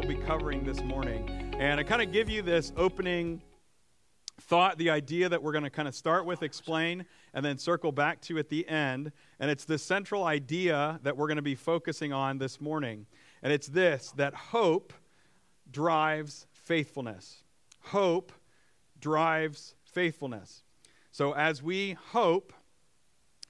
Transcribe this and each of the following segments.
we'll be covering this morning. And I kind of give you this opening thought, the idea that we're going to kind of start with, explain, and then circle back to at the end. And it's the central idea that we're going to be focusing on this morning. And it's this that hope drives faithfulness. Hope drives faithfulness. So as we hope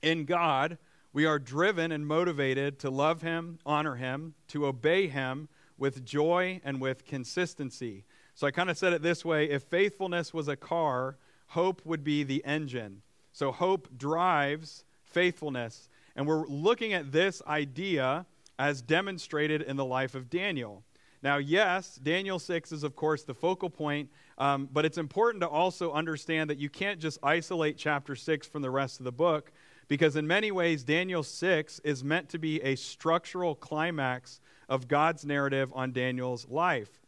in God, we are driven and motivated to love Him, honor Him, to obey Him with joy and with consistency. So I kind of said it this way if faithfulness was a car, hope would be the engine. So hope drives faithfulness. And we're looking at this idea as demonstrated in the life of Daniel. Now, yes, Daniel 6 is, of course, the focal point, um, but it's important to also understand that you can't just isolate chapter 6 from the rest of the book because in many ways, Daniel 6 is meant to be a structural climax of God's narrative on Daniel's life.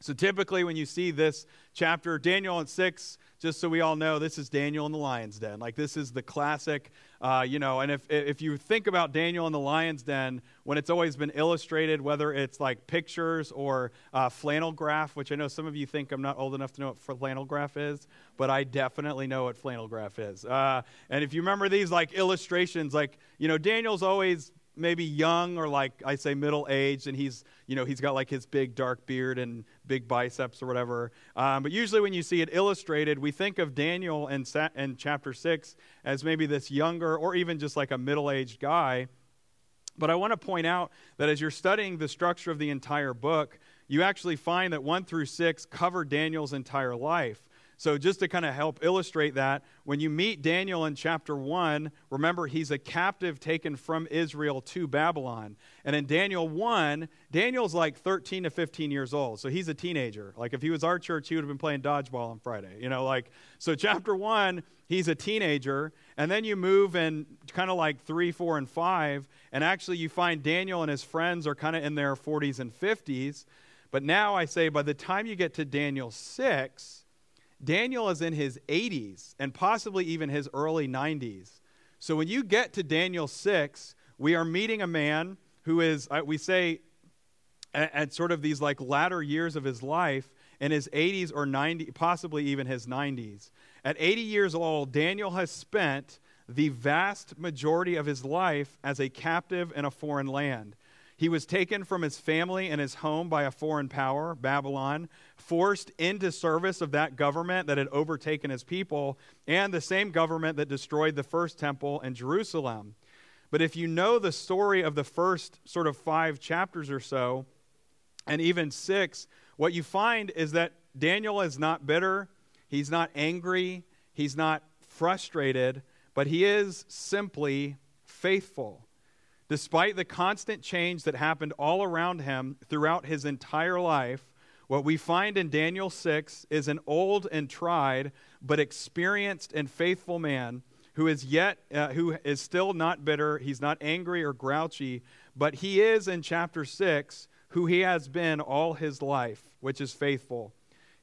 So typically, when you see this chapter, Daniel and 6, just so we all know, this is Daniel in the lion's den. Like, this is the classic, uh, you know, and if, if you think about Daniel in the lion's den, when it's always been illustrated, whether it's like pictures or uh, flannel graph, which I know some of you think I'm not old enough to know what flannel graph is, but I definitely know what flannel graph is. Uh, and if you remember these like illustrations, like, you know, Daniel's always maybe young or like I say middle aged, and he's you know he's got like his big dark beard and big biceps or whatever. Um, but usually when you see it illustrated, we think of Daniel in, sa- in chapter six as maybe this younger or even just like a middle aged guy. But I want to point out that as you're studying the structure of the entire book, you actually find that one through six cover Daniel's entire life. So, just to kind of help illustrate that, when you meet Daniel in chapter 1, remember he's a captive taken from Israel to Babylon. And in Daniel 1, Daniel's like 13 to 15 years old. So, he's a teenager. Like, if he was our church, he would have been playing dodgeball on Friday. You know, like, so chapter 1, he's a teenager. And then you move in kind of like 3, 4, and 5. And actually, you find Daniel and his friends are kind of in their 40s and 50s. But now I say by the time you get to Daniel 6, Daniel is in his 80s and possibly even his early 90s. So when you get to Daniel 6, we are meeting a man who is, uh, we say, at, at, sort of these like latter years of his life, in his 80s or 90, possibly even his 90s. At 80 years old, Daniel has spent the vast majority of his life as a captive in a foreign land. He was taken from his family and his home by a foreign power, Babylon, forced into service of that government that had overtaken his people, and the same government that destroyed the first temple in Jerusalem. But if you know the story of the first sort of five chapters or so, and even six, what you find is that Daniel is not bitter, he's not angry, he's not frustrated, but he is simply faithful. Despite the constant change that happened all around him throughout his entire life, what we find in Daniel 6 is an old and tried, but experienced and faithful man who is yet uh, who is still not bitter he's not angry or grouchy but he is in chapter 6 who he has been all his life which is faithful.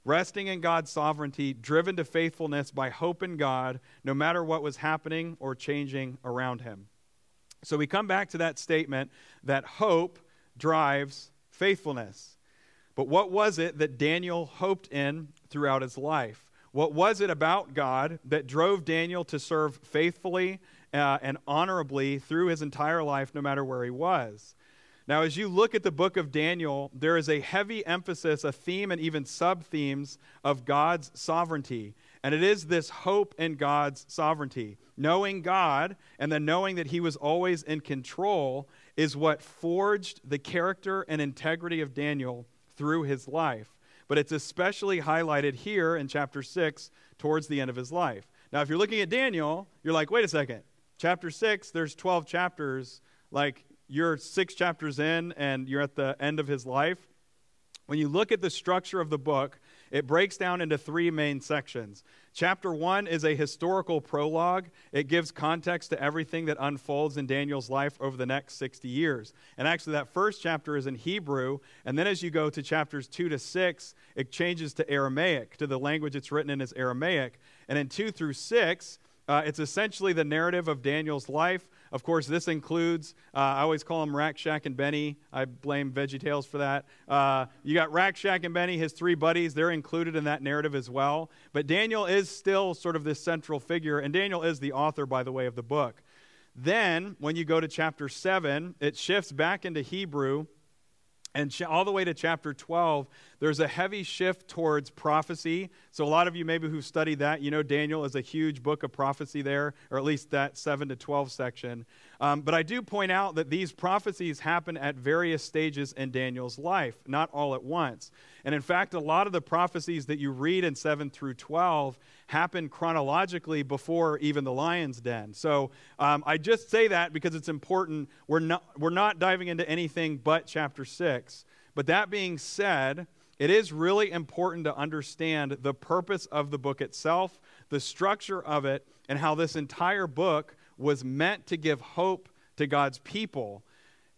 Resting in god's sovereignty driven to faithfulness by hope in god no matter what was happening or changing around him so we come back to that statement that hope drives faithfulness. But what was it that Daniel hoped in throughout his life? What was it about God that drove Daniel to serve faithfully uh, and honorably through his entire life, no matter where he was? Now, as you look at the book of Daniel, there is a heavy emphasis, a theme, and even sub themes of God's sovereignty. And it is this hope in God's sovereignty. Knowing God and then knowing that He was always in control is what forged the character and integrity of Daniel through his life. But it's especially highlighted here in chapter 6 towards the end of his life. Now, if you're looking at Daniel, you're like, wait a second. Chapter 6, there's 12 chapters. Like, you're six chapters in and you're at the end of his life. When you look at the structure of the book, it breaks down into three main sections. Chapter one is a historical prologue. It gives context to everything that unfolds in Daniel's life over the next 60 years. And actually, that first chapter is in Hebrew. And then as you go to chapters two to six, it changes to Aramaic, to the language it's written in is Aramaic. And in two through six, Uh, it's essentially the narrative of Daniel's life. Of course, this includes, uh, I always call them Rack, Shack, and Benny. I blame VeggieTales for that. Uh, you got Rack, Shack, and Benny, his three buddies. They're included in that narrative as well. But Daniel is still sort of this central figure, and Daniel is the author, by the way, of the book. Then, when you go to chapter 7, it shifts back into Hebrew and all the way to chapter 12, there's a heavy shift towards prophecy. So, a lot of you, maybe who've studied that, you know Daniel is a huge book of prophecy there, or at least that 7 to 12 section. Um, but I do point out that these prophecies happen at various stages in Daniel's life, not all at once. And in fact, a lot of the prophecies that you read in 7 through 12 happen chronologically before even the lion's den. So um, I just say that because it's important. We're not, we're not diving into anything but chapter 6. But that being said, it is really important to understand the purpose of the book itself, the structure of it, and how this entire book was meant to give hope to God's people.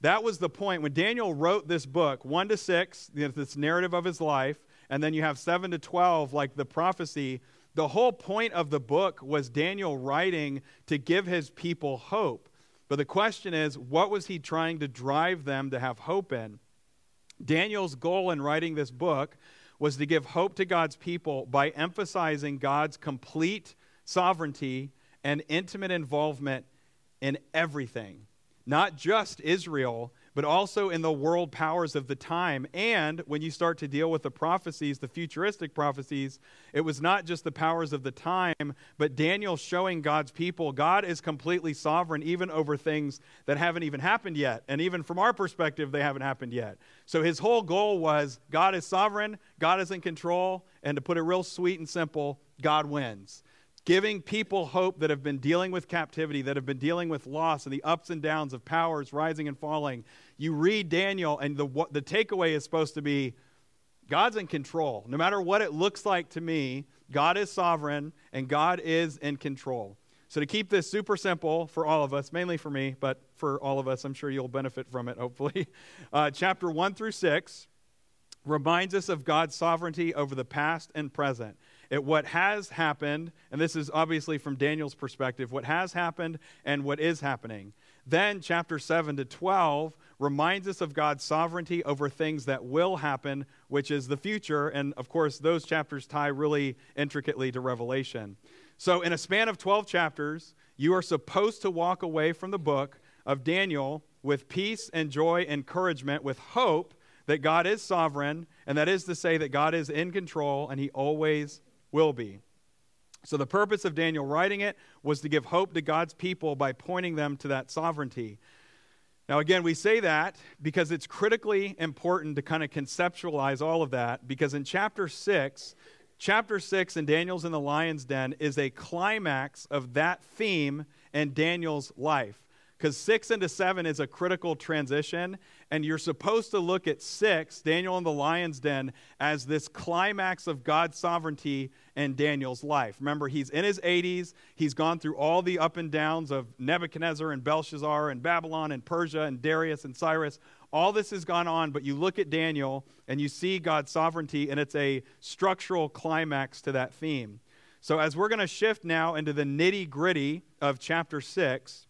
That was the point. When Daniel wrote this book, 1 to 6, this narrative of his life, and then you have 7 to 12, like the prophecy, the whole point of the book was Daniel writing to give his people hope. But the question is, what was he trying to drive them to have hope in? Daniel's goal in writing this book was to give hope to God's people by emphasizing God's complete sovereignty and intimate involvement in everything. Not just Israel, but also in the world powers of the time. And when you start to deal with the prophecies, the futuristic prophecies, it was not just the powers of the time, but Daniel showing God's people God is completely sovereign even over things that haven't even happened yet. And even from our perspective, they haven't happened yet. So his whole goal was God is sovereign, God is in control, and to put it real sweet and simple, God wins giving people hope that have been dealing with captivity, that have been dealing with loss and the ups and downs of powers rising and falling. You read Daniel, and the, the takeaway is supposed to be God's in control. No matter what it looks like to me, God is sovereign and God is in control. So, to keep this super simple for all of us, mainly for me, but for all of us, I'm sure you'll benefit from it, hopefully. Uh, chapter 1 through 6 reminds us of God's sovereignty over the past and present at what has happened, and this is obviously from Daniel's perspective, what has happened and what is happening. Then, chapter 7 to 12 reminds us of God's sovereignty over things that will happen, which is the future. And of course, those chapters tie really intricately to Revelation. So, in a span of 12 chapters, you are supposed to walk away from the book of Daniel with peace and joy, encouragement, with hope that God is sovereign, and that is to say that God is in control and he always will be. So, the purpose of Daniel writing it was to give hope to God's people by pointing them to that sovereignty. Now, again, we say that because it's critically important to kind of conceptualize all of that, because in chapter 6, chapter 6 in Daniel's in the lion's den is a climax of that theme in Daniel's life because six into seven is a critical transition, and you're supposed to look at six, Daniel in the lion's den, as this climax of God's sovereignty in Daniel's life. Remember, he's in his 80s, he's gone through all the up and downs of Nebuchadnezzar and Belshazzar and Babylon and Persia and Darius and Cyrus. All this has gone on, but you look at Daniel and you see God's sovereignty, and it's a structural climax to that theme. So, as we're going to shift now into the nitty gritty of chapter 6,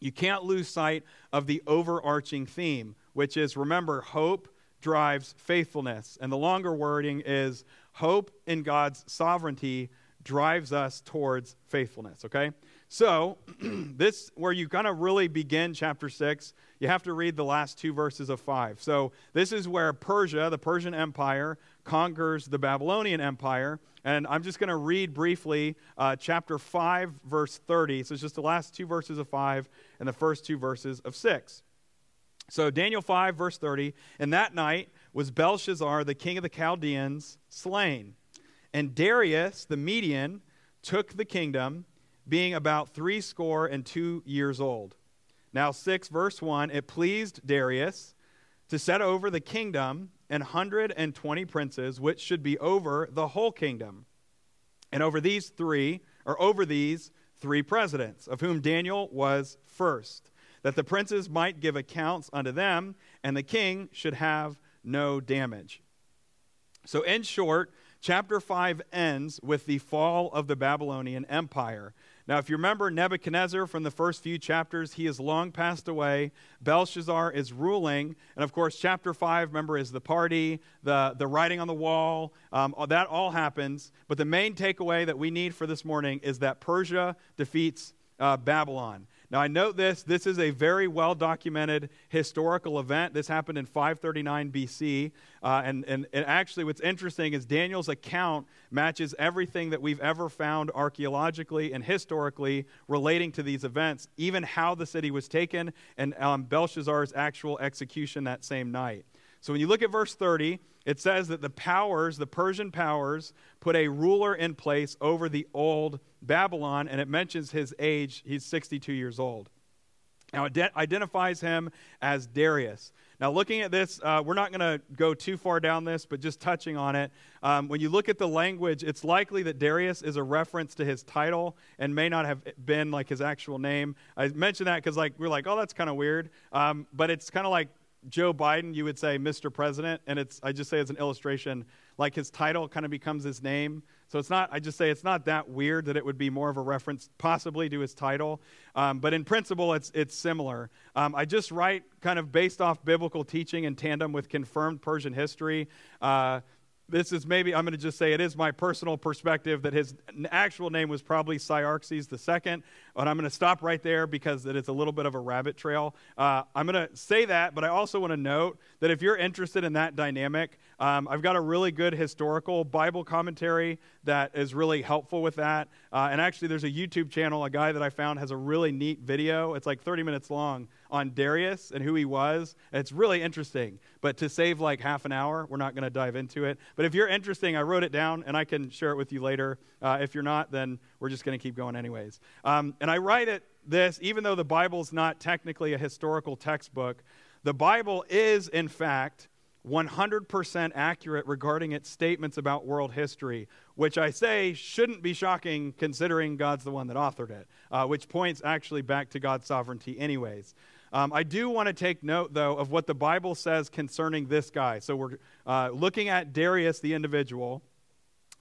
you can't lose sight of the overarching theme, which is remember, hope drives faithfulness. And the longer wording is hope in God's sovereignty drives us towards faithfulness, okay? So, this where you kind of really begin chapter 6, you have to read the last two verses of 5. So, this is where Persia, the Persian Empire, conquers the Babylonian Empire. And I'm just going to read briefly uh, chapter 5, verse 30. So, it's just the last two verses of 5 and the first two verses of 6. So, Daniel 5, verse 30. And that night was Belshazzar, the king of the Chaldeans, slain. And Darius, the Median, took the kingdom, being about threescore and two years old. Now, 6, verse 1 it pleased Darius to set over the kingdom an hundred and twenty princes, which should be over the whole kingdom. And over these three, or over these three presidents, of whom Daniel was first, that the princes might give accounts unto them, and the king should have no damage. So, in short, chapter 5 ends with the fall of the Babylonian Empire. Now, if you remember Nebuchadnezzar from the first few chapters, he has long passed away. Belshazzar is ruling. And of course, chapter 5, remember, is the party, the, the writing on the wall. Um, that all happens. But the main takeaway that we need for this morning is that Persia defeats uh, Babylon. Now, I note this. This is a very well documented historical event. This happened in 539 BC. Uh, and, and, and actually, what's interesting is Daniel's account matches everything that we've ever found archaeologically and historically relating to these events, even how the city was taken and um, Belshazzar's actual execution that same night. So when you look at verse 30, it says that the powers, the Persian powers, put a ruler in place over the old Babylon, and it mentions his age. He's 62 years old. Now, it de- identifies him as Darius. Now, looking at this, uh, we're not going to go too far down this, but just touching on it. Um, when you look at the language, it's likely that Darius is a reference to his title and may not have been like his actual name. I mention that because like we're like, oh, that's kind of weird. Um, but it's kind of like Joe Biden, you would say Mr. President, and it's I just say as an illustration, like his title kind of becomes his name. So it's not, I just say it's not that weird that it would be more of a reference possibly to his title. Um, but in principle, it's, it's similar. Um, I just write kind of based off biblical teaching in tandem with confirmed Persian history. Uh, this is maybe, I'm going to just say it is my personal perspective that his actual name was probably Cyaxares II. but I'm going to stop right there because it is a little bit of a rabbit trail. Uh, I'm going to say that, but I also want to note that if you're interested in that dynamic, um, I've got a really good historical Bible commentary that is really helpful with that. Uh, and actually, there's a YouTube channel, a guy that I found has a really neat video. It's like 30 minutes long on Darius and who he was. It's really interesting. But to save like half an hour, we're not going to dive into it. But if you're interesting, I wrote it down and I can share it with you later. Uh, if you're not, then we're just going to keep going anyways. Um, and I write it this, even though the Bible's not technically a historical textbook, the Bible is, in fact, 100% accurate regarding its statements about world history, which I say shouldn't be shocking considering God's the one that authored it, uh, which points actually back to God's sovereignty, anyways. Um, I do want to take note, though, of what the Bible says concerning this guy. So we're uh, looking at Darius, the individual.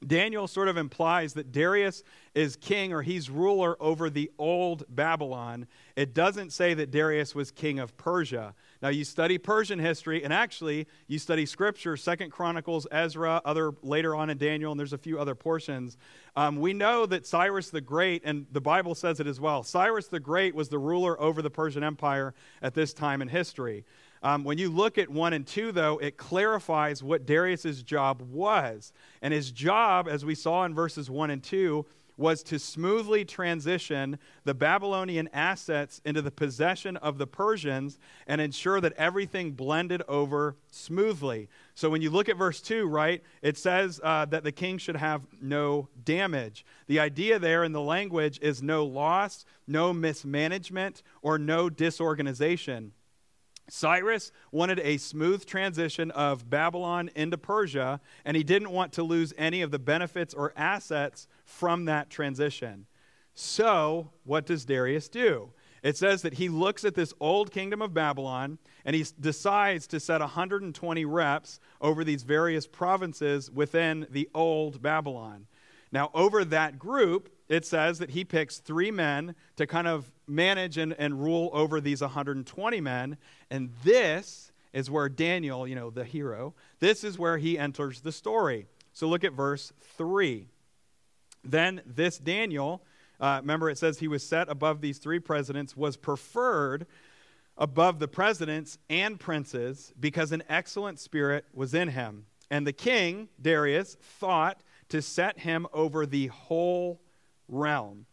Daniel sort of implies that Darius is king or he's ruler over the old Babylon. It doesn't say that Darius was king of Persia. Now you study Persian history and actually you study scripture, Second Chronicles, Ezra, other later on in Daniel, and there's a few other portions. Um, we know that Cyrus the Great, and the Bible says it as well, Cyrus the Great was the ruler over the Persian Empire at this time in history. Um, when you look at 1 and 2, though, it clarifies what Darius's job was. And his job, as we saw in verses 1 and 2, was to smoothly transition the Babylonian assets into the possession of the Persians and ensure that everything blended over smoothly. So when you look at verse 2, right, it says uh, that the king should have no damage. The idea there in the language is no loss, no mismanagement, or no disorganization. Cyrus wanted a smooth transition of Babylon into Persia, and he didn't want to lose any of the benefits or assets from that transition. So, what does Darius do? It says that he looks at this old kingdom of Babylon and he decides to set 120 reps over these various provinces within the old Babylon. Now, over that group, it says that he picks three men to kind of manage and, and rule over these 120 men. And this is where Daniel, you know, the hero, this is where he enters the story. So look at verse 3. Then this Daniel, uh, remember it says he was set above these three presidents, was preferred above the presidents and princes because an excellent spirit was in him. And the king, Darius, thought to set him over the whole realm.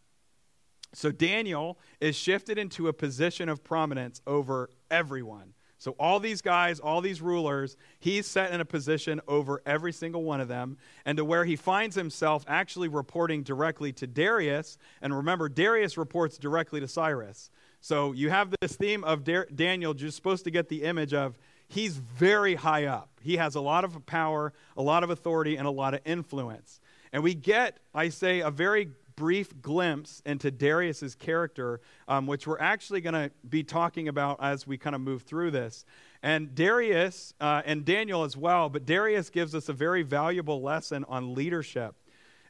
So Daniel is shifted into a position of prominence over everyone. So, all these guys, all these rulers, he's set in a position over every single one of them, and to where he finds himself actually reporting directly to Darius. And remember, Darius reports directly to Cyrus. So, you have this theme of Dar- Daniel just supposed to get the image of he's very high up. He has a lot of power, a lot of authority, and a lot of influence. And we get, I say, a very brief glimpse into Darius's character, um, which we're actually going to be talking about as we kind of move through this. And Darius, uh, and Daniel as well, but Darius gives us a very valuable lesson on leadership.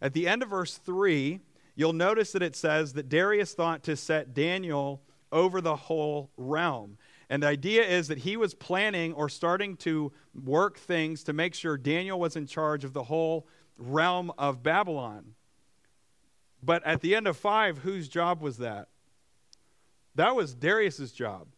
At the end of verse 3, you'll notice that it says that Darius thought to set Daniel over the whole realm. And the idea is that he was planning or starting to work things to make sure Daniel was in charge of the whole realm of Babylon. But at the end of five, whose job was that? That was Darius's job.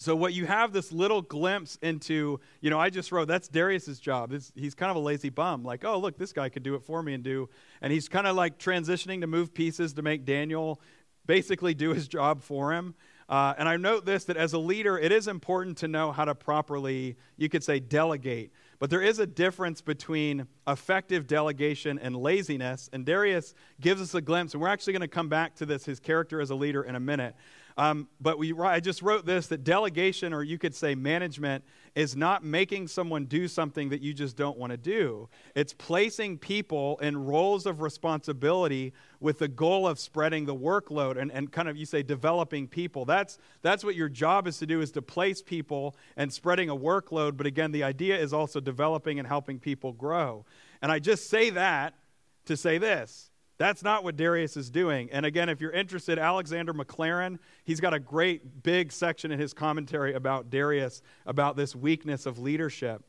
So what you have this little glimpse into, you know, I just wrote that's Darius's job. It's, he's kind of a lazy bum. Like, oh look, this guy could do it for me and do, and he's kind of like transitioning to move pieces to make Daniel basically do his job for him. Uh, and I note this that as a leader, it is important to know how to properly, you could say, delegate. But there is a difference between effective delegation and laziness. And Darius gives us a glimpse, and we're actually going to come back to this, his character as a leader, in a minute. Um, but we, I just wrote this that delegation, or you could say management, is not making someone do something that you just don't want to do. It's placing people in roles of responsibility with the goal of spreading the workload and, and kind of, you say, developing people. That's, that's what your job is to do, is to place people and spreading a workload. But again, the idea is also developing and helping people grow. And I just say that to say this that's not what Darius is doing. And again, if you're interested, Alexander Maclaren, he's got a great big section in his commentary about Darius, about this weakness of leadership.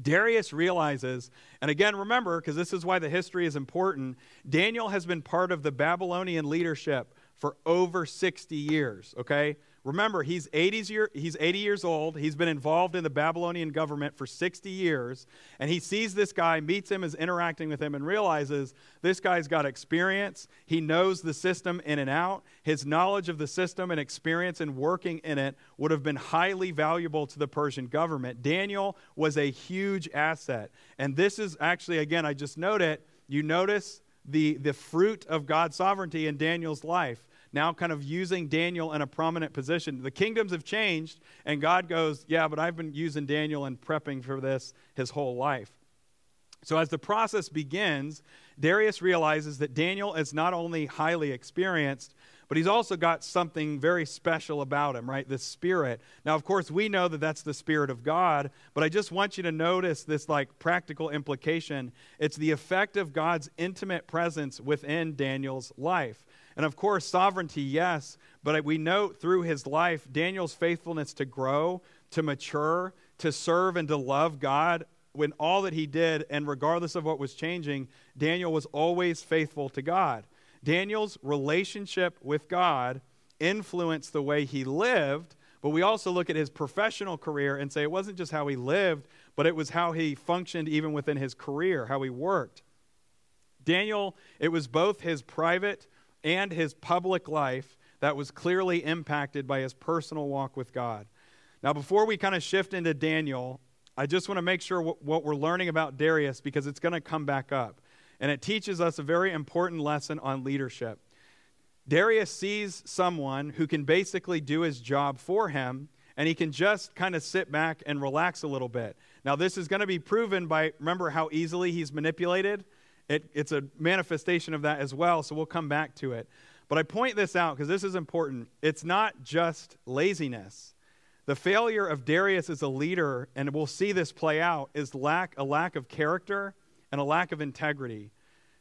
Darius realizes, and again, remember, because this is why the history is important, Daniel has been part of the Babylonian leadership for over 60 years, okay? Remember, he's 80, year, he's 80 years old. He's been involved in the Babylonian government for 60 years. And he sees this guy, meets him, is interacting with him, and realizes this guy's got experience. He knows the system in and out. His knowledge of the system and experience in working in it would have been highly valuable to the Persian government. Daniel was a huge asset. And this is actually, again, I just note it. You notice the, the fruit of God's sovereignty in Daniel's life now kind of using Daniel in a prominent position. The kingdoms have changed, and God goes, Yeah, but I've been using Daniel and prepping for this his whole life. So, as the process begins, Darius realizes that Daniel is not only highly experienced, but he's also got something very special about him, right? This spirit. Now, of course, we know that that's the spirit of God, but I just want you to notice this like practical implication. It's the effect of God's intimate presence within Daniel's life. And of course, sovereignty, yes, but we note through his life Daniel's faithfulness to grow, to mature, to serve, and to love God when all that he did, and regardless of what was changing, Daniel was always faithful to God. Daniel's relationship with God influenced the way he lived, but we also look at his professional career and say it wasn't just how he lived, but it was how he functioned even within his career, how he worked. Daniel, it was both his private and his public life that was clearly impacted by his personal walk with God. Now, before we kind of shift into Daniel, I just want to make sure what, we're learning about Darius because it's going to come back up. And it teaches us a very important lesson on leadership. Darius sees someone who can basically do his job for him, and he can just kind of sit back and relax a little bit. Now, this is going to be proven by, remember how easily he's manipulated? It, it's a manifestation of that as well, so we'll come back to it. But I point this out because this is important. It's not just laziness. The failure of Darius as a leader, and we'll see this play out, is lack, a lack of character and a lack of integrity.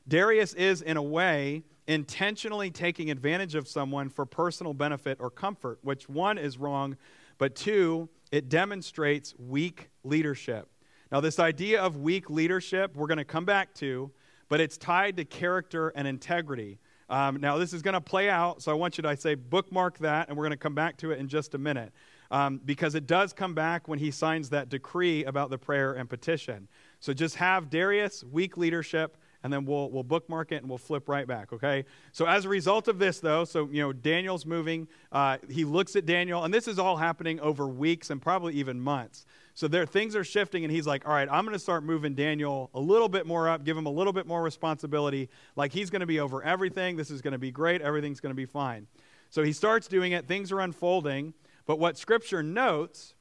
Darius is, in a way, intentionally taking advantage of someone for personal benefit or comfort, which one is wrong, but two, it demonstrates weak leadership. Now, this idea of weak leadership, we're going to come back to, but it's tied to character and integrity. Um, now, this is going to play out, so I want you to, I say, bookmark that, and we're going to come back to it in just a minute. Um, because it does come back when he signs that decree about the prayer and petition. So just have Darius, weak leadership, and then we'll, we'll bookmark it and we'll flip right back, okay? So, as a result of this, though, so, you know, Daniel's moving. Uh, he looks at Daniel, and this is all happening over weeks and probably even months. So, there, things are shifting, and he's like, all right, I'm going to start moving Daniel a little bit more up, give him a little bit more responsibility. Like, he's going to be over everything. This is going to be great. Everything's going to be fine. So, he starts doing it. Things are unfolding. But what Scripture notes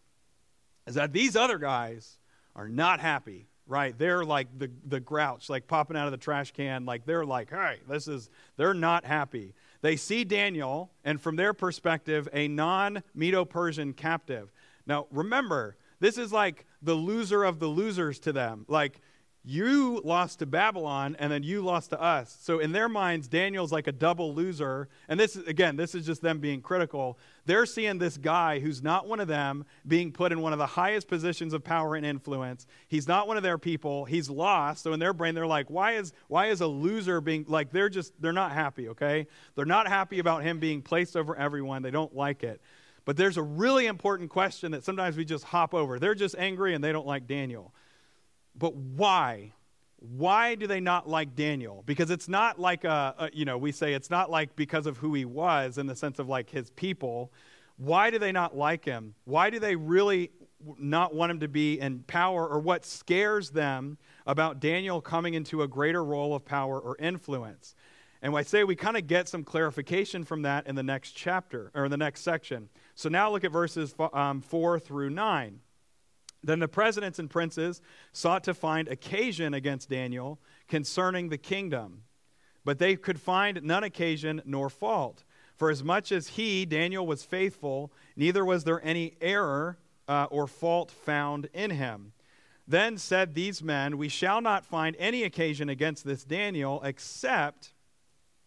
is that these other guys are not happy right? They're like the, the grouch, like popping out of the trash can. Like they're like, hey, this is, they're not happy. They see Daniel, and from their perspective, a non Medo Persian captive. Now, remember, this is like the loser of the losers to them. Like, you lost to Babylon and then you lost to us. So in their minds, Daniel's like a double loser. And this is, again, this is just them being critical. They're seeing this guy who's not one of them being put in one of the highest positions of power and influence. He's not one of their people. He's lost. So in their brain, they're like, why is, why is a loser being, like, they're just, they're not happy, okay? They're not happy about him being placed over everyone. They don't like it. But there's a really important question that sometimes we just hop over. They're just angry and they don't like Daniel. But why? Why do they not like Daniel? Because it's not like, a, a, you know, we say it's not like because of who he was in the sense of like his people. Why do they not like him? Why do they really not want him to be in power or what scares them about Daniel coming into a greater role of power or influence? And I say we kind of get some clarification from that in the next chapter or in the next section. So now look at verses um, 4 through 9. Then the presidents and princes sought to find occasion against Daniel concerning the kingdom, but they could find none occasion nor fault. For as much as he, Daniel, was faithful, neither was there any error uh, or fault found in him. Then said these men, We shall not find any occasion against this Daniel, except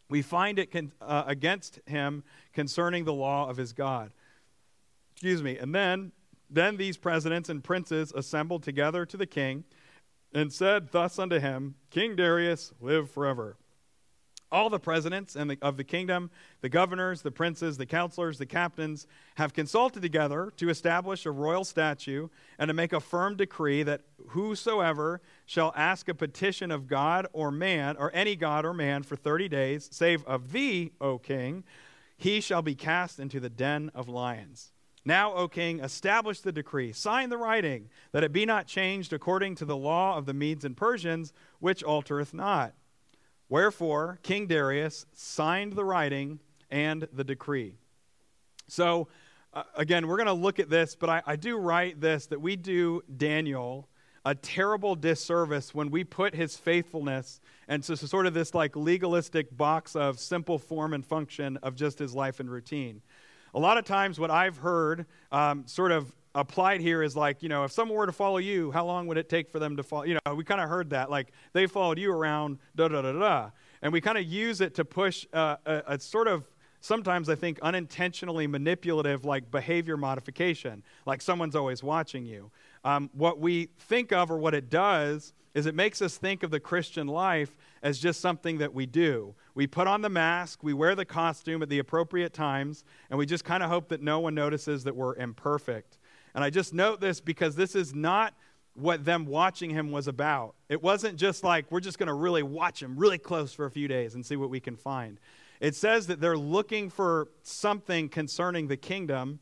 we find it con- uh, against him concerning the law of his God. Excuse me. And then then these presidents and princes assembled together to the king and said thus unto him, King Darius, live forever. All the presidents the, of the kingdom, the governors, the princes, the counselors, the captains, have consulted together to establish a royal statute and to make a firm decree that whosoever shall ask a petition of God or man, or any God or man, for 30 days, save of thee, O king, he shall be cast into the den of lions. Now, O king, establish the decree, sign the writing, that it be not changed according to the law of the Medes and Persians, which altereth not. Wherefore, King Darius signed the writing and the decree. So, uh, again, we're going to look at this, but I, I do write this that we do Daniel a terrible disservice when we put his faithfulness and so, so sort of this like legalistic box of simple form and function of just his life and routine. A lot of times, what I've heard um, sort of applied here is like, you know, if someone were to follow you, how long would it take for them to follow? You know, we kind of heard that. Like, they followed you around, da da da da. And we kind of use it to push uh, a, a sort of sometimes I think unintentionally manipulative, like behavior modification, like someone's always watching you. Um, what we think of or what it does is it makes us think of the Christian life as just something that we do. We put on the mask, we wear the costume at the appropriate times, and we just kind of hope that no one notices that we're imperfect. And I just note this because this is not what them watching him was about. It wasn't just like we're just going to really watch him really close for a few days and see what we can find. It says that they're looking for something concerning the kingdom,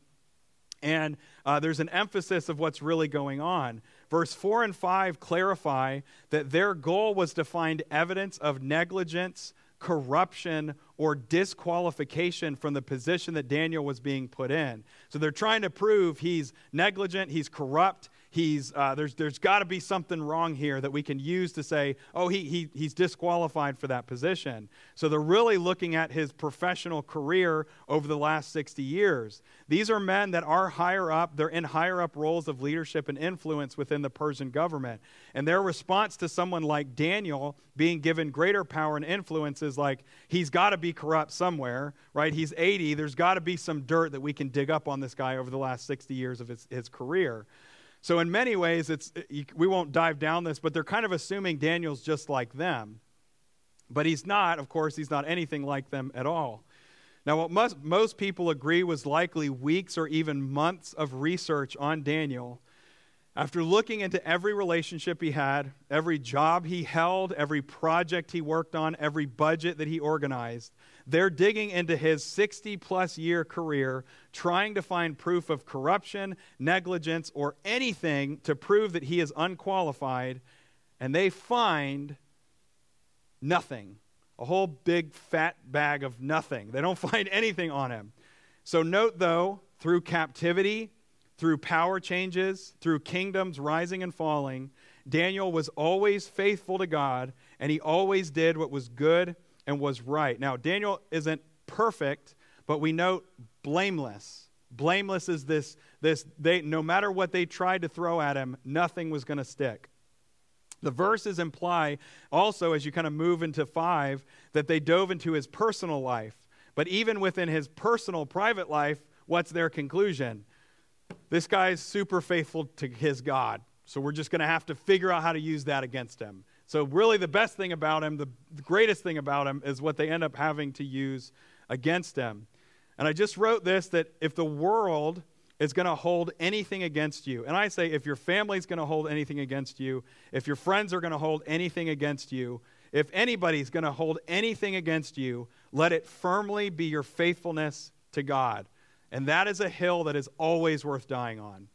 and uh, there's an emphasis of what's really going on. Verse 4 and 5 clarify that their goal was to find evidence of negligence, corruption, or disqualification from the position that Daniel was being put in. So they're trying to prove he's negligent, he's corrupt, he's, uh, there's, there's got to be something wrong here that we can use to say, oh, he, he, he's disqualified for that position. So they're really looking at his professional career over the last 60 years. These are men that are higher up, they're in higher up roles of leadership and influence within the Persian government. And their response to someone like Daniel being given greater power and influence is like, he's got to be corrupt somewhere, right? He's 80. There's got to be some dirt that we can dig up on this guy over the last 60 years of his, his career. So, in many ways, it's, eh, we won't dive down this, but they're kind of assuming Daniel's just like them. But he's not, of course, he's not anything like them at all. Now, what most, most people agree was likely weeks or even months of research on Daniel. After looking into every relationship he had, every job he held, every project he worked on, every budget that he organized, they're digging into his 60 plus year career, trying to find proof of corruption, negligence, or anything to prove that he is unqualified, and they find nothing. A whole big fat bag of nothing. They don't find anything on him. So, note though, through captivity, through power changes, through kingdoms rising and falling, Daniel was always faithful to God, and he always did what was good and was right. Now, Daniel isn't perfect, but we note blameless. Blameless is this, this they, no matter what they tried to throw at him, nothing was going to stick. The verses imply also, as you kind of move into five, that they dove into his personal life. But even within his personal, private life, what's their conclusion? This guy's super faithful to his God. So we're just going to have to figure out how to use that against him. So, really, the best thing about him, the, the greatest thing about him, is what they end up having to use against him. And I just wrote this that if the world is going to hold anything against you, and I say if your family's going to hold anything against you, if your friends are going to hold anything against you, if anybody's going to hold anything against you, let it firmly be your faithfulness to God. And that is a hill that is always worth dying on.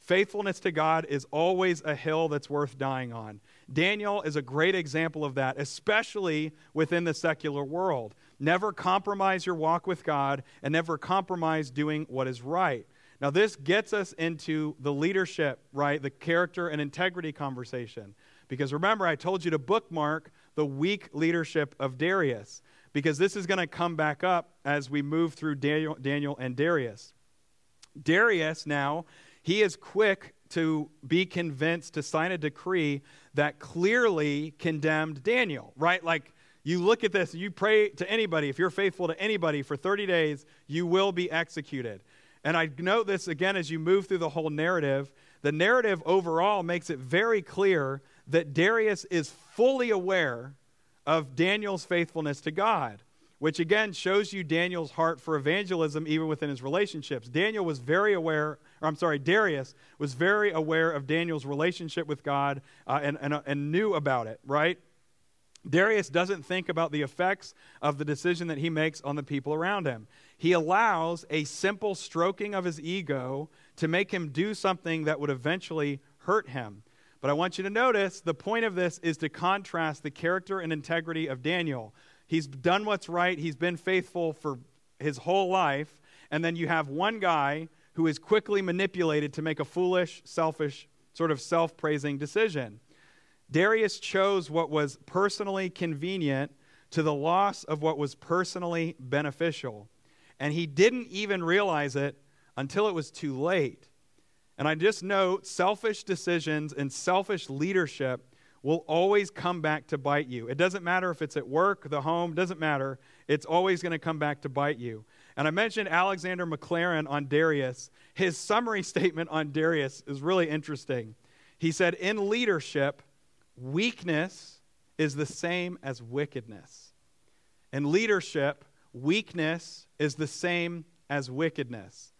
Faithfulness to God is always a hill that's worth dying on. Daniel is a great example of that, especially within the secular world. Never compromise your walk with God and never compromise doing what is right. Now, this gets us into the leadership, right? The character and integrity conversation. Because remember, I told you to bookmark the weak leadership of Darius, because this is going to come back up as we move through Daniel, Daniel and Darius. Darius now he is quick to be convinced to sign a decree that clearly condemned Daniel, right? Like you look at this, you pray to anybody, if you're faithful to anybody for 30 days, you will be executed. And I note this again as you move through the whole narrative. The narrative overall makes it very clear that Darius is fully aware of Daniel's faithfulness to God, which again shows you Daniel's heart for evangelism even within his relationships. Daniel was very aware or I'm sorry, Darius was very aware of Daniel's relationship with God uh, and, and, and knew about it, right? Darius doesn't think about the effects of the decision that he makes on the people around him. He allows a simple stroking of his ego to make him do something that would eventually hurt him. But I want you to notice the point of this is to contrast the character and integrity of Daniel. He's done what's right, he's been faithful for his whole life, and then you have one guy who is quickly manipulated to make a foolish, selfish, sort of self praising decision. Darius chose what was personally convenient to the loss of what was personally beneficial. And he didn't even realize it until it was too late. And I just note selfish decisions and selfish leadership will always come back to bite you. It doesn't matter if it's at work, the home, doesn't matter. It's always going to come back to bite you. And I mentioned Alexander Maclaren on Darius. His summary statement on Darius is really interesting. He said, In leadership, weakness is the same as wickedness. In leadership, weakness is the same as wickedness.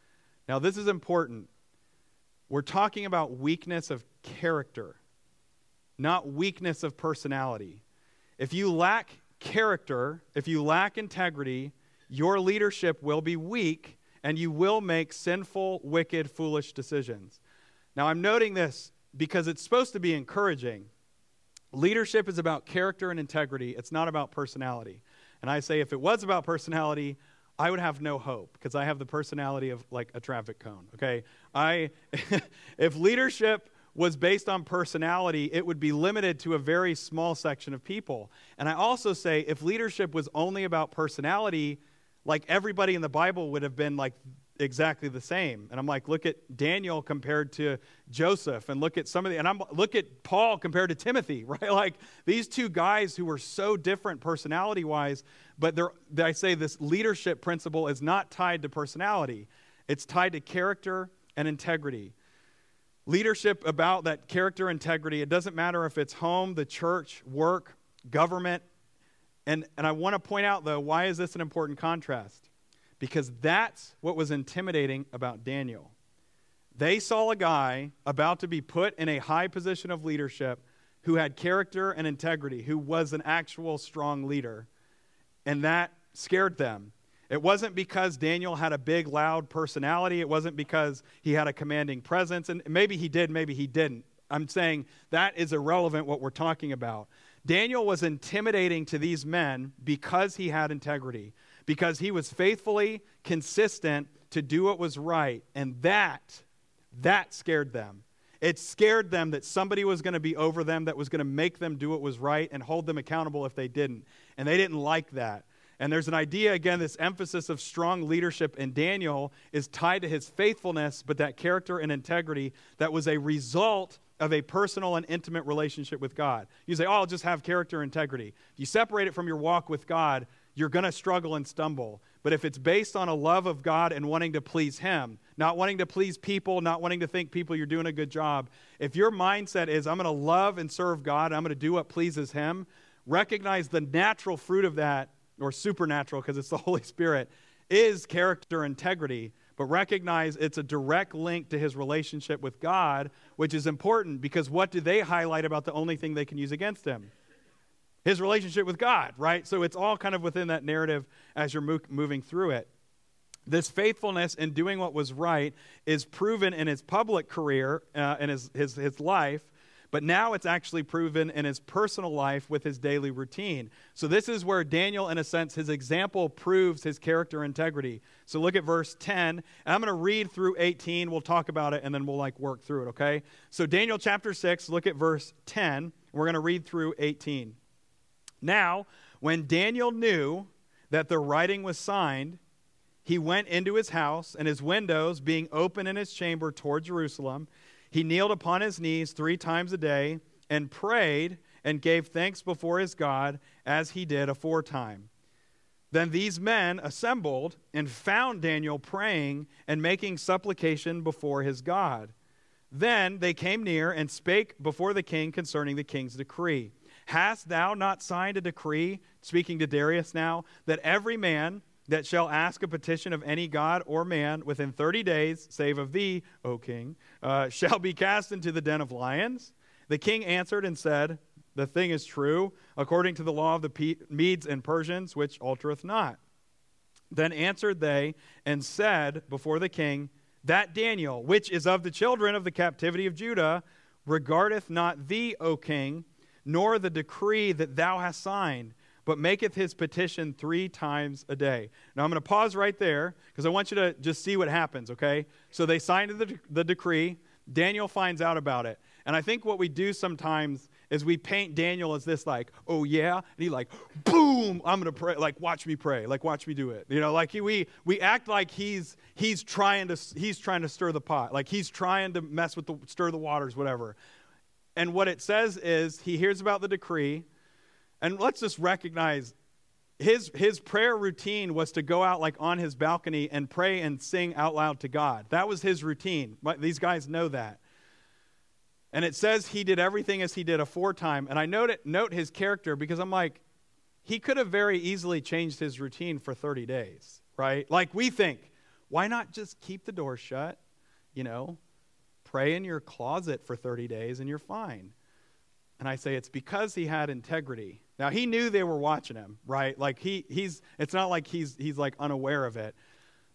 Now, this is important. We're talking about weakness of character, not weakness of personality. If you lack character, if you lack integrity, your leadership will be weak and you will make sinful, wicked, foolish decisions. Now, I'm noting this because it's supposed to be encouraging. Leadership is about character and integrity, it's not about personality. And I say, if it was about personality, I would have no hope because I have the personality of like a traffic cone. Okay, I if leadership was based on personality, it would be limited to a very small section of people. And I also say if leadership was only about personality, like everybody in the Bible would have been like exactly the same. And I'm like, look at Daniel compared to Joseph, and look at some of the, and I'm look at Paul compared to Timothy, right? Like these two guys who were so different personality wise, but they're, I say this leadership principle is not tied to personality, it's tied to character and integrity. Leadership about that character integrity, it doesn't matter if it's home, the church, work, government, and, and I want to point out, though, why is this an important contrast? Because that's what was intimidating about Daniel. They saw a guy about to be put in a high position of leadership who had character and integrity, who was an actual strong leader. And that scared them. It wasn't because Daniel had a big, loud personality. It wasn't because he had a commanding presence. And maybe he did, maybe he didn't. I'm saying that is irrelevant what we're talking about. Daniel was intimidating to these men because he had integrity, because he was faithfully consistent to do what was right. And that, that scared them. It scared them that somebody was going to be over them that was going to make them do what was right and hold them accountable if they didn't. And they didn't like that. And there's an idea, again, this emphasis of strong leadership in Daniel is tied to his faithfulness, but that character and integrity that was a result of a personal and intimate relationship with God. You say, oh, I'll just have character integrity. You separate it from your walk with God, you're going to struggle and stumble. But if it's based on a love of God and wanting to please Him, not wanting to please people, not wanting to think people you're doing a good job, if your mindset is, I'm going to love and serve God, I'm going to do what pleases Him, recognize the natural fruit of that, or supernatural because it's the Holy Spirit, is character integrity. But recognize it's a direct link to his relationship with God, which is important because what do they highlight about the only thing they can use against him? His relationship with God, right? So it's all kind of within that narrative as you're mo- moving through it. This faithfulness in doing what was right is proven in his public career, uh, in his, his, his life, but now it's actually proven in his personal life with his daily routine. So this is where Daniel, in a sense, his example proves his character integrity. So look at verse 10, and I'm going to read through 18. We'll talk about it, and then we'll like work through it, okay? So Daniel chapter 6, look at verse 10. We're going to read through 18. Now, when Daniel knew that the writing was signed, he went into his house, and his windows being open in his chamber toward Jerusalem, he kneeled upon his knees three times a day and prayed and gave thanks before his God as he did aforetime. Then these men assembled and found Daniel praying and making supplication before his God. Then they came near and spake before the king concerning the king's decree. Hast thou not signed a decree, speaking to Darius now, that every man that shall ask a petition of any god or man within 30 days, save of thee, O king, uh, shall be cast into the den of lions? The king answered and said, The thing is true, according to the law of the Medes and Persians, which altereth not. Then answered they and said before the king, That Daniel, which is of the children of the captivity of Judah, regardeth not thee, O king, nor the decree that thou hast signed, but maketh his petition three times a day. Now I'm going to pause right there because I want you to just see what happens, okay? So they signed the, the decree. Daniel finds out about it. And I think what we do sometimes is we paint Daniel as this, like, oh yeah, and he like, boom, I'm gonna pray, like, watch me pray, like, watch me do it. You know, like we we act like he's he's trying to he's trying to stir the pot, like he's trying to mess with the stir the waters, whatever. And what it says is he hears about the decree, and let's just recognize his, his prayer routine was to go out like on his balcony and pray and sing out loud to God. That was his routine. These guys know that. And it says he did everything as he did aforetime. And I note, it, note his character because I'm like, he could have very easily changed his routine for 30 days, right? Like we think, why not just keep the door shut? You know, pray in your closet for 30 days and you're fine. And I say it's because he had integrity. Now he knew they were watching him, right? Like he he's it's not like he's he's like unaware of it.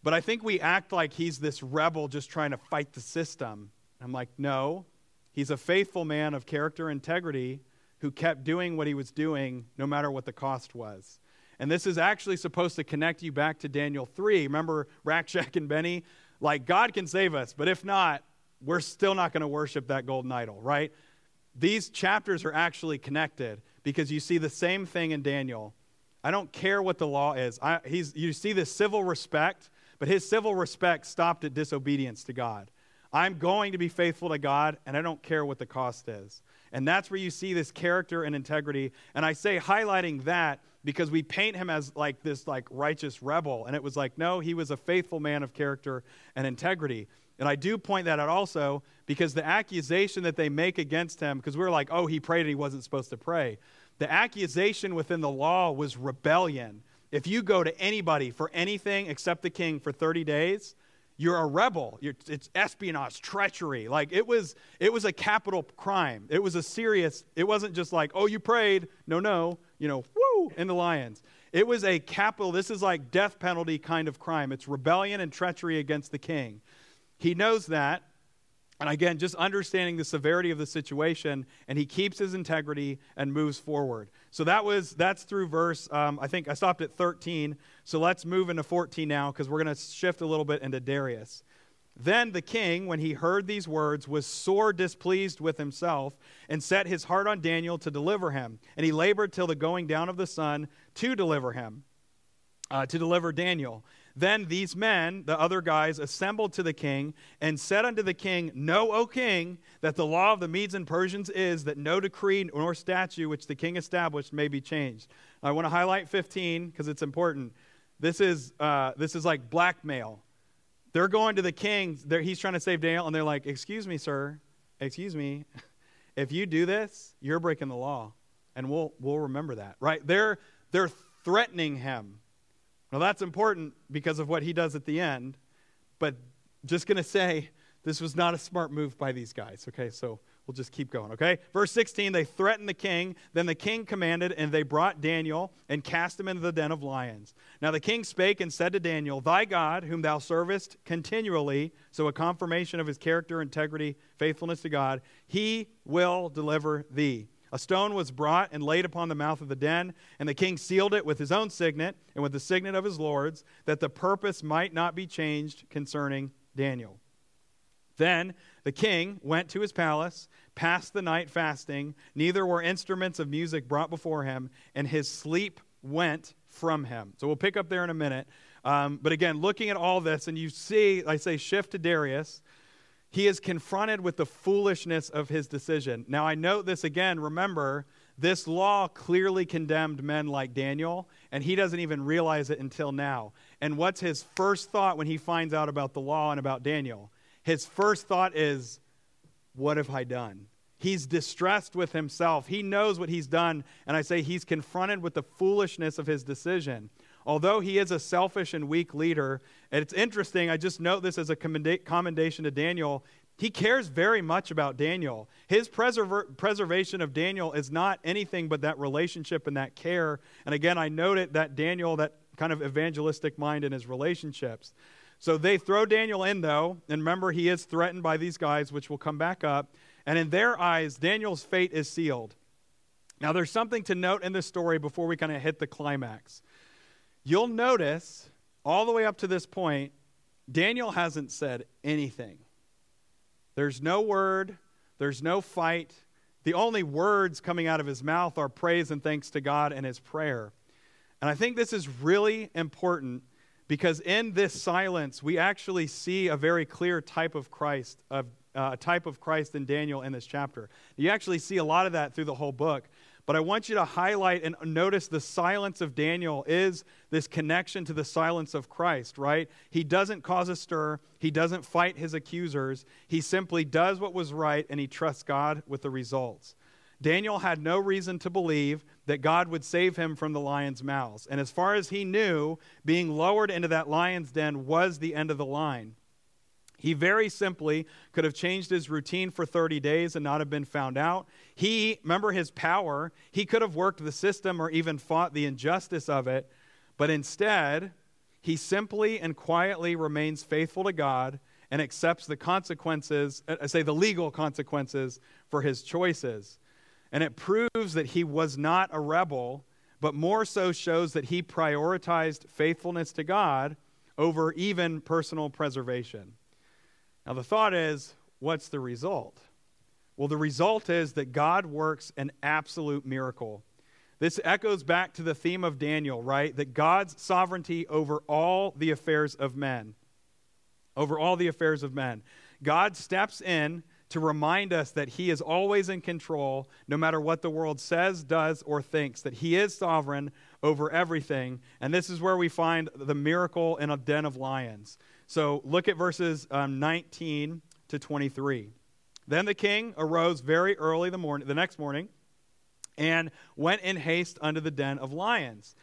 But I think we act like he's this rebel just trying to fight the system. I'm like, no. He's a faithful man of character integrity who kept doing what he was doing no matter what the cost was. And this is actually supposed to connect you back to Daniel 3. Remember Rakshak and Benny? Like, God can save us, but if not, we're still not going to worship that golden idol, right? These chapters are actually connected because you see the same thing in Daniel. I don't care what the law is. I, he's, you see this civil respect, but his civil respect stopped at disobedience to God. I'm going to be faithful to God, and I don't care what the cost is. And that's where you see this character and integrity. And I say highlighting that because we paint him as like this like righteous rebel. And it was like, no, he was a faithful man of character and integrity. And I do point that out also because the accusation that they make against him, because we are like, oh, he prayed and he wasn't supposed to pray. The accusation within the law was rebellion. If you go to anybody for anything except the king for 30 days, you're a rebel. You're, it's espionage, treachery. Like it was, it was a capital crime. It was a serious. It wasn't just like, oh, you prayed. No, no. You know, woo, in the lions. It was a capital. This is like death penalty kind of crime. It's rebellion and treachery against the king. He knows that. And again, just understanding the severity of the situation, and he keeps his integrity and moves forward. So that was that's through verse. Um, I think I stopped at 13. So let's move into 14 now, because we're going to shift a little bit into Darius. Then the king, when he heard these words, was sore displeased with himself, and set his heart on Daniel to deliver him. And he labored till the going down of the sun to deliver him, uh, to deliver Daniel. Then these men, the other guys, assembled to the king and said unto the king, Know, O king, that the law of the Medes and Persians is that no decree nor statute which the king established may be changed. I want to highlight 15 because it's important. This is, uh, this is like blackmail. They're going to the king, he's trying to save Daniel, and they're like, Excuse me, sir, excuse me. If you do this, you're breaking the law. And we'll, we'll remember that, right? They're, they're threatening him. Now, that's important because of what he does at the end, but just going to say this was not a smart move by these guys, okay? So we'll just keep going, okay? Verse 16, they threatened the king. Then the king commanded, and they brought Daniel and cast him into the den of lions. Now the king spake and said to Daniel, Thy God, whom thou servest continually, so a confirmation of his character, integrity, faithfulness to God, he will deliver thee. A stone was brought and laid upon the mouth of the den, and the king sealed it with his own signet and with the signet of his lords, that the purpose might not be changed concerning Daniel. Then the king went to his palace, passed the night fasting, neither were instruments of music brought before him, and his sleep went from him. So we'll pick up there in a minute. Um, but again, looking at all this, and you see, I say, shift to Darius he is confronted with the foolishness of his decision. Now, I note this again. Remember, this law clearly condemned men like Daniel, and he doesn't even realize it until now. And what's his first thought when he finds out about the law and about Daniel? His first thought is, What have I done? He's distressed with himself. He knows what he's done, and I say he's confronted with the foolishness of his decision although he is a selfish and weak leader, and it's interesting, I just note this as a commendation to Daniel. He cares very much about Daniel. His preserver- preservation of Daniel is not anything but that relationship and that care. And again, I noted that Daniel, that kind of evangelistic mind in his relationships. So they throw Daniel in, though, and remember, he is threatened by these guys, which will come back up. And in their eyes, Daniel's fate is sealed. Now, there's something to note in this story before we kind of hit the climax. You'll notice all the way up to this point, Daniel hasn't said anything. There's no word, there's no fight. The only words coming out of his mouth are praise and thanks to God and his prayer. And I think this is really important because in this silence, we actually see a very clear type of Christ, of, uh, a type of Christ in Daniel in this chapter. You actually see a lot of that through the whole book. But I want you to highlight and notice the silence of Daniel is this connection to the silence of Christ, right? He doesn't cause a stir, he doesn't fight his accusers. He simply does what was right and he trusts God with the results. Daniel had no reason to believe that God would save him from the lion's mouths. And as far as he knew, being lowered into that lion's den was the end of the line. He very simply could have changed his routine for 30 days and not have been found out. He, remember his power, he could have worked the system or even fought the injustice of it, but instead, he simply and quietly remains faithful to God and accepts the consequences, I uh, say the legal consequences for his choices. And it proves that he was not a rebel, but more so shows that he prioritized faithfulness to God over even personal preservation. Now, the thought is what's the result? Well, the result is that God works an absolute miracle. This echoes back to the theme of Daniel, right? That God's sovereignty over all the affairs of men. Over all the affairs of men. God steps in to remind us that He is always in control, no matter what the world says, does, or thinks, that He is sovereign over everything. And this is where we find the miracle in a den of lions. So look at verses um, 19 to 23. Then the king arose very early the, morning, the next morning and went in haste unto the den of lions.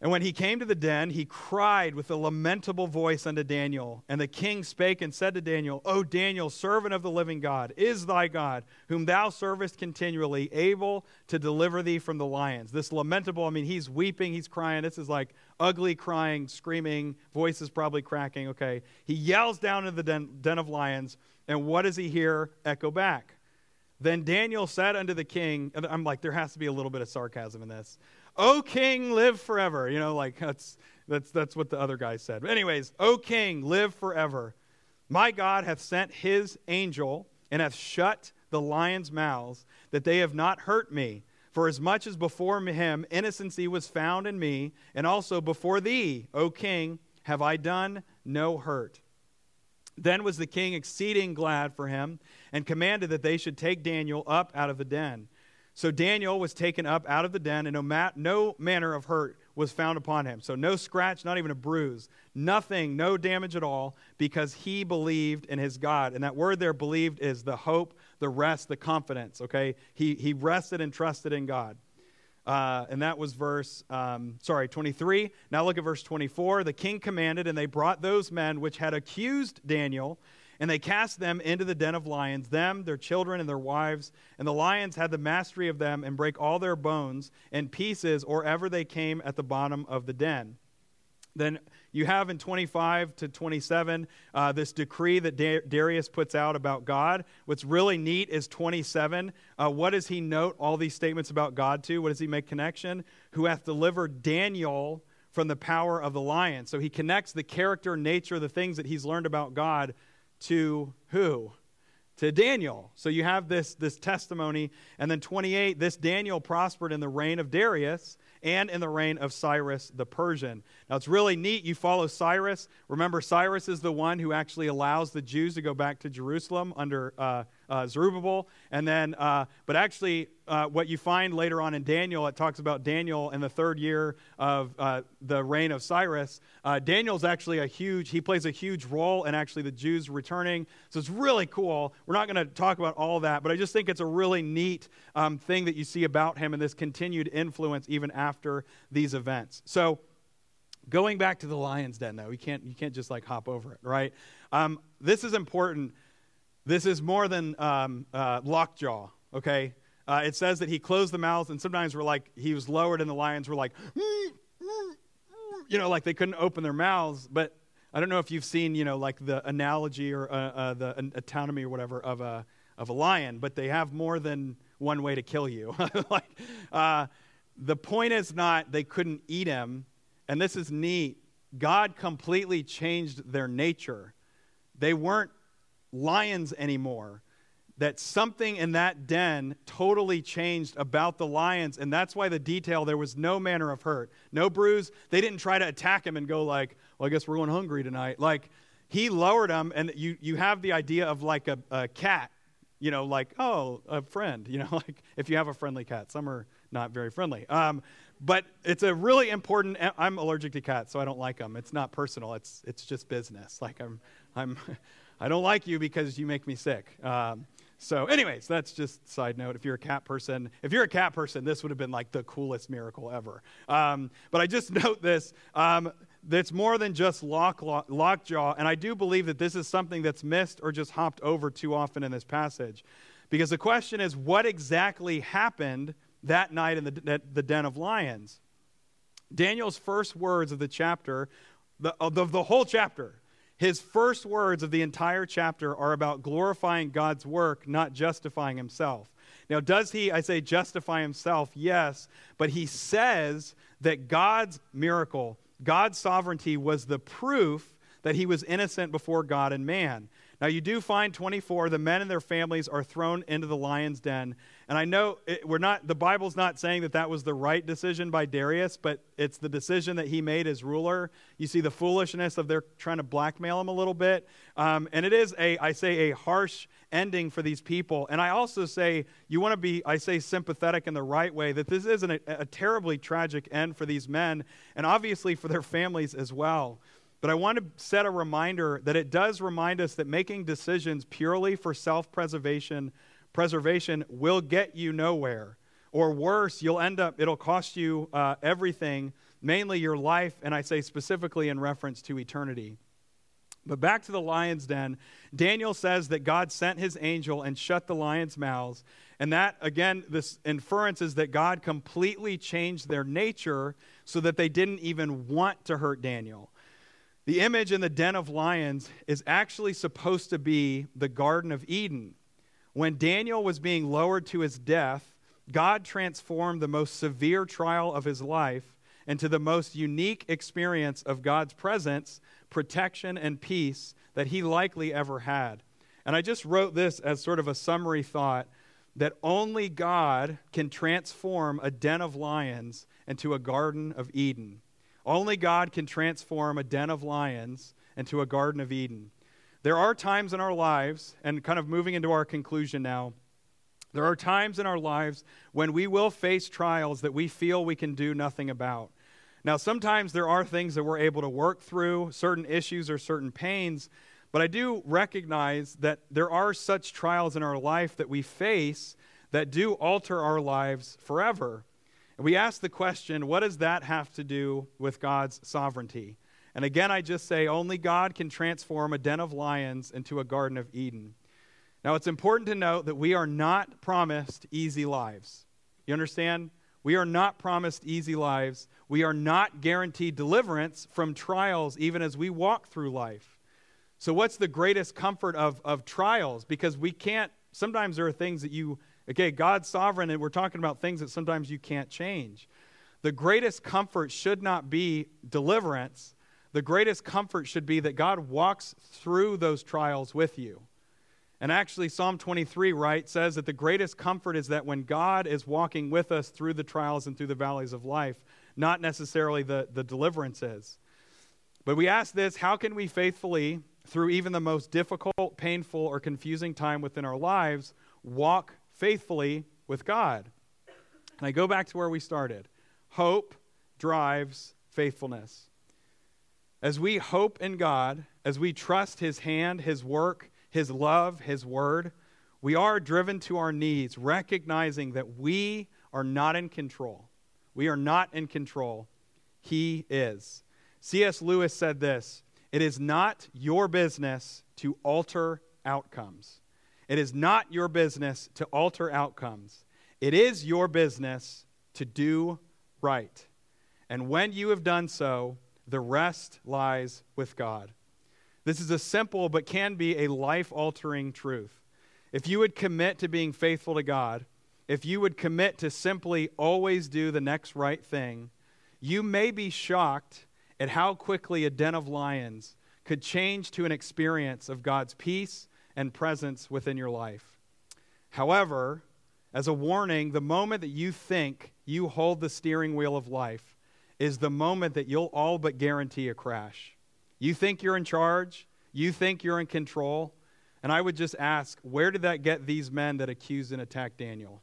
And when he came to the den, he cried with a lamentable voice unto Daniel. And the king spake and said to Daniel, O Daniel, servant of the living God, is thy God, whom thou servest continually, able to deliver thee from the lions? This lamentable, I mean, he's weeping, he's crying. This is like ugly crying, screaming, voice is probably cracking. Okay. He yells down into the den, den of lions. And what does he hear echo back? Then Daniel said unto the king, I'm like, there has to be a little bit of sarcasm in this. O king, live forever. You know, like that's that's that's what the other guy said. But anyways, O king, live forever. My God hath sent his angel and hath shut the lions' mouths, that they have not hurt me. For as much as before him innocency was found in me, and also before thee, O king, have I done no hurt. Then was the king exceeding glad for him and commanded that they should take Daniel up out of the den. So Daniel was taken up out of the den, and no, ma- no manner of hurt was found upon him. So no scratch, not even a bruise, nothing, no damage at all, because he believed in his God. And that word there, believed, is the hope, the rest, the confidence, okay? He, he rested and trusted in God. Uh, and that was verse, um, sorry, 23. Now look at verse 24. The king commanded, and they brought those men which had accused Daniel and they cast them into the den of lions, them, their children, and their wives. And the lions had the mastery of them and break all their bones in pieces or ever they came at the bottom of the den. Then you have in 25 to 27 uh, this decree that Darius puts out about God. What's really neat is 27. Uh, what does he note all these statements about God to? What does he make connection? Who hath delivered Daniel from the power of the lion. So he connects the character, nature, the things that he's learned about God to who? To Daniel. So you have this, this testimony. And then 28, this Daniel prospered in the reign of Darius and in the reign of Cyrus the Persian. Now it's really neat. You follow Cyrus. Remember, Cyrus is the one who actually allows the Jews to go back to Jerusalem under uh, uh, Zerubbabel. And then, uh, but actually, uh, what you find later on in Daniel, it talks about Daniel in the third year of uh, the reign of Cyrus. Uh, Daniel's actually a huge, he plays a huge role in actually the Jews returning. So it's really cool. We're not going to talk about all that, but I just think it's a really neat um, thing that you see about him and this continued influence even after these events. So, Going back to the lion's den, though, you can't, you can't just like hop over it, right? Um, this is important this is more than um, uh, lockjaw, okay? Uh, it says that he closed the mouths, and sometimes we're like, he was lowered, and the lions were like, you know, like they couldn't open their mouths. But I don't know if you've seen, you know, like the analogy or uh, uh, the anatomy or whatever of a, of a lion, but they have more than one way to kill you. like, uh, the point is not they couldn't eat him, and this is neat. God completely changed their nature. They weren't lions anymore. That something in that den totally changed about the lions, and that's why the detail there was no manner of hurt, no bruise. They didn't try to attack him and go like, "Well, I guess we're going hungry tonight." Like he lowered them, and you you have the idea of like a, a cat, you know, like oh, a friend, you know, like if you have a friendly cat. Some are not very friendly. Um, but it's a really important. I'm allergic to cats, so I don't like them. It's not personal. It's it's just business. Like I'm I'm I don't like you because you make me sick. Um, so, anyways, that's just side note. If you're a cat person, if you're a cat person, this would have been like the coolest miracle ever. Um, but I just note this. Um, more than just lock, lock, lockjaw, and I do believe that this is something that's missed or just hopped over too often in this passage. Because the question is, what exactly happened that night in the, the den of lions? Daniel's first words of the chapter, the, of the whole chapter, his first words of the entire chapter are about glorifying God's work, not justifying himself. Now, does he, I say, justify himself? Yes, but he says that God's miracle, God's sovereignty, was the proof that he was innocent before God and man. Now, you do find 24, the men and their families are thrown into the lion's den. And I know it, we're not, the Bible's not saying that that was the right decision by Darius, but it's the decision that he made as ruler. You see the foolishness of their trying to blackmail him a little bit. Um, and it is a, I say, a harsh ending for these people. And I also say, you want to be, I say, sympathetic in the right way, that this isn't a, a terribly tragic end for these men, and obviously for their families as well. But I want to set a reminder that it does remind us that making decisions purely for self preservation preservation will get you nowhere. Or worse, you'll end up, it'll cost you uh, everything, mainly your life, and I say specifically in reference to eternity. But back to the lion's den, Daniel says that God sent his angel and shut the lions' mouths. And that, again, this inference is that God completely changed their nature so that they didn't even want to hurt Daniel. The image in the den of lions is actually supposed to be the Garden of Eden. When Daniel was being lowered to his death, God transformed the most severe trial of his life into the most unique experience of God's presence, protection, and peace that he likely ever had. And I just wrote this as sort of a summary thought that only God can transform a den of lions into a Garden of Eden. Only God can transform a den of lions into a Garden of Eden. There are times in our lives, and kind of moving into our conclusion now, there are times in our lives when we will face trials that we feel we can do nothing about. Now, sometimes there are things that we're able to work through, certain issues or certain pains, but I do recognize that there are such trials in our life that we face that do alter our lives forever. And we ask the question what does that have to do with God's sovereignty? And again, I just say only God can transform a den of lions into a Garden of Eden. Now, it's important to note that we are not promised easy lives. You understand? We are not promised easy lives. We are not guaranteed deliverance from trials even as we walk through life. So, what's the greatest comfort of, of trials? Because we can't, sometimes there are things that you, okay, God's sovereign, and we're talking about things that sometimes you can't change. The greatest comfort should not be deliverance. The greatest comfort should be that God walks through those trials with you. And actually, Psalm 23, right, says that the greatest comfort is that when God is walking with us through the trials and through the valleys of life, not necessarily the, the deliverance is. But we ask this how can we faithfully, through even the most difficult, painful, or confusing time within our lives, walk faithfully with God? And I go back to where we started hope drives faithfulness. As we hope in God, as we trust His hand, His work, his love, His word, we are driven to our knees, recognizing that we are not in control. We are not in control. He is. C.S. Lewis said this It is not your business to alter outcomes. It is not your business to alter outcomes. It is your business to do right. And when you have done so, the rest lies with God. This is a simple but can be a life altering truth. If you would commit to being faithful to God, if you would commit to simply always do the next right thing, you may be shocked at how quickly a den of lions could change to an experience of God's peace and presence within your life. However, as a warning, the moment that you think you hold the steering wheel of life is the moment that you'll all but guarantee a crash. You think you're in charge, you think you're in control. And I would just ask, where did that get these men that accused and attacked Daniel?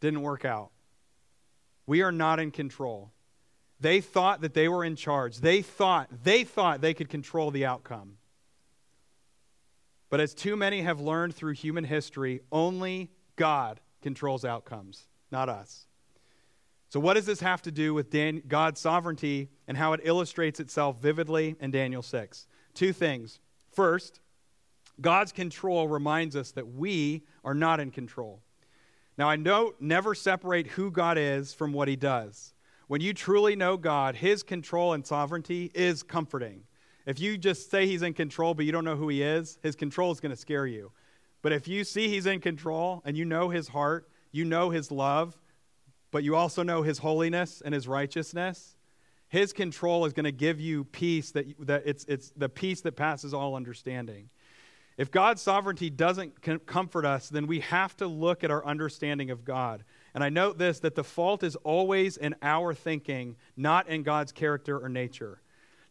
Didn't work out. We are not in control. They thought that they were in charge. They thought they thought they could control the outcome. But as too many have learned through human history, only God controls outcomes, not us. So, what does this have to do with Dan- God's sovereignty and how it illustrates itself vividly in Daniel 6? Two things. First, God's control reminds us that we are not in control. Now, I know never separate who God is from what he does. When you truly know God, his control and sovereignty is comforting. If you just say he's in control but you don't know who he is, his control is going to scare you. But if you see he's in control and you know his heart, you know his love, but you also know his holiness and his righteousness, his control is going to give you peace that, that it's, it's the peace that passes all understanding. If God's sovereignty doesn't comfort us, then we have to look at our understanding of God. And I note this that the fault is always in our thinking, not in God's character or nature.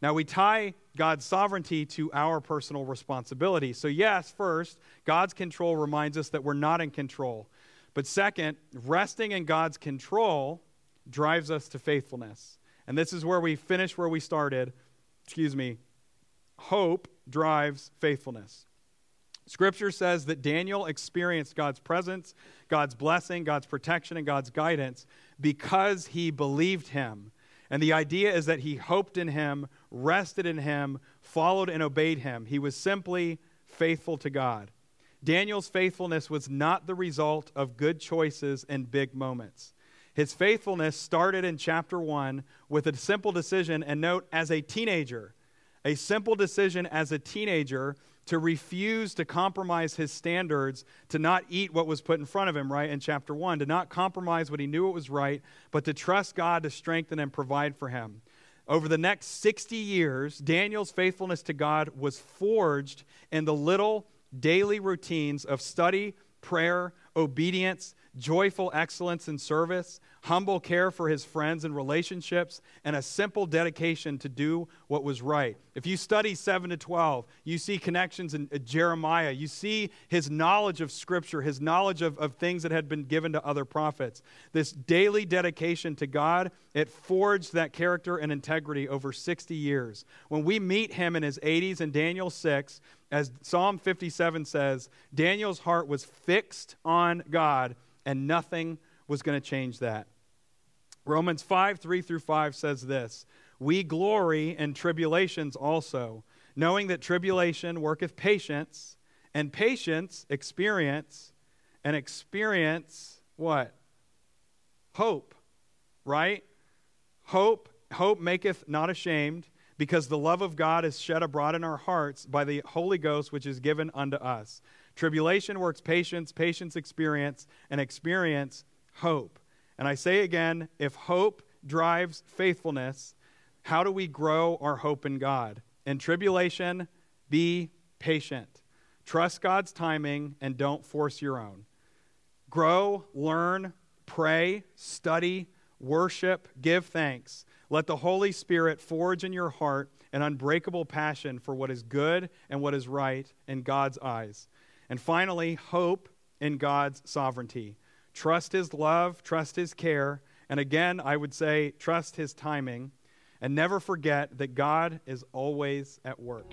Now, we tie God's sovereignty to our personal responsibility. So, yes, first, God's control reminds us that we're not in control. But second, resting in God's control drives us to faithfulness. And this is where we finish where we started. Excuse me. Hope drives faithfulness. Scripture says that Daniel experienced God's presence, God's blessing, God's protection, and God's guidance because he believed him. And the idea is that he hoped in him, rested in him, followed and obeyed him. He was simply faithful to God. Daniel's faithfulness was not the result of good choices and big moments. His faithfulness started in chapter 1 with a simple decision, and note, as a teenager, a simple decision as a teenager to refuse to compromise his standards, to not eat what was put in front of him, right, in chapter 1, to not compromise what he knew it was right, but to trust God to strengthen and provide for him. Over the next 60 years, Daniel's faithfulness to God was forged in the little daily routines of study, prayer, obedience, joyful excellence in service, humble care for his friends and relationships, and a simple dedication to do what was right. If you study 7 to 12, you see connections in uh, Jeremiah. You see his knowledge of Scripture, his knowledge of, of things that had been given to other prophets. This daily dedication to God, it forged that character and integrity over 60 years. When we meet him in his 80s in Daniel 6, as Psalm 57 says, Daniel's heart was fixed on God, and nothing was going to change that. Romans 5 3 through 5 says this We glory in tribulations also, knowing that tribulation worketh patience, and patience experience, and experience what? Hope, right? Hope, hope maketh not ashamed because the love of God is shed abroad in our hearts by the Holy Ghost, which is given unto us. Tribulation works patience, patience experience, and experience hope. And I say again, if hope drives faithfulness, how do we grow our hope in God? In tribulation, be patient. Trust God's timing and don't force your own. Grow, learn, pray, study, worship, give thanks. Let the Holy Spirit forge in your heart an unbreakable passion for what is good and what is right in God's eyes. And finally, hope in God's sovereignty. Trust His love, trust His care, and again, I would say, trust His timing, and never forget that God is always at work.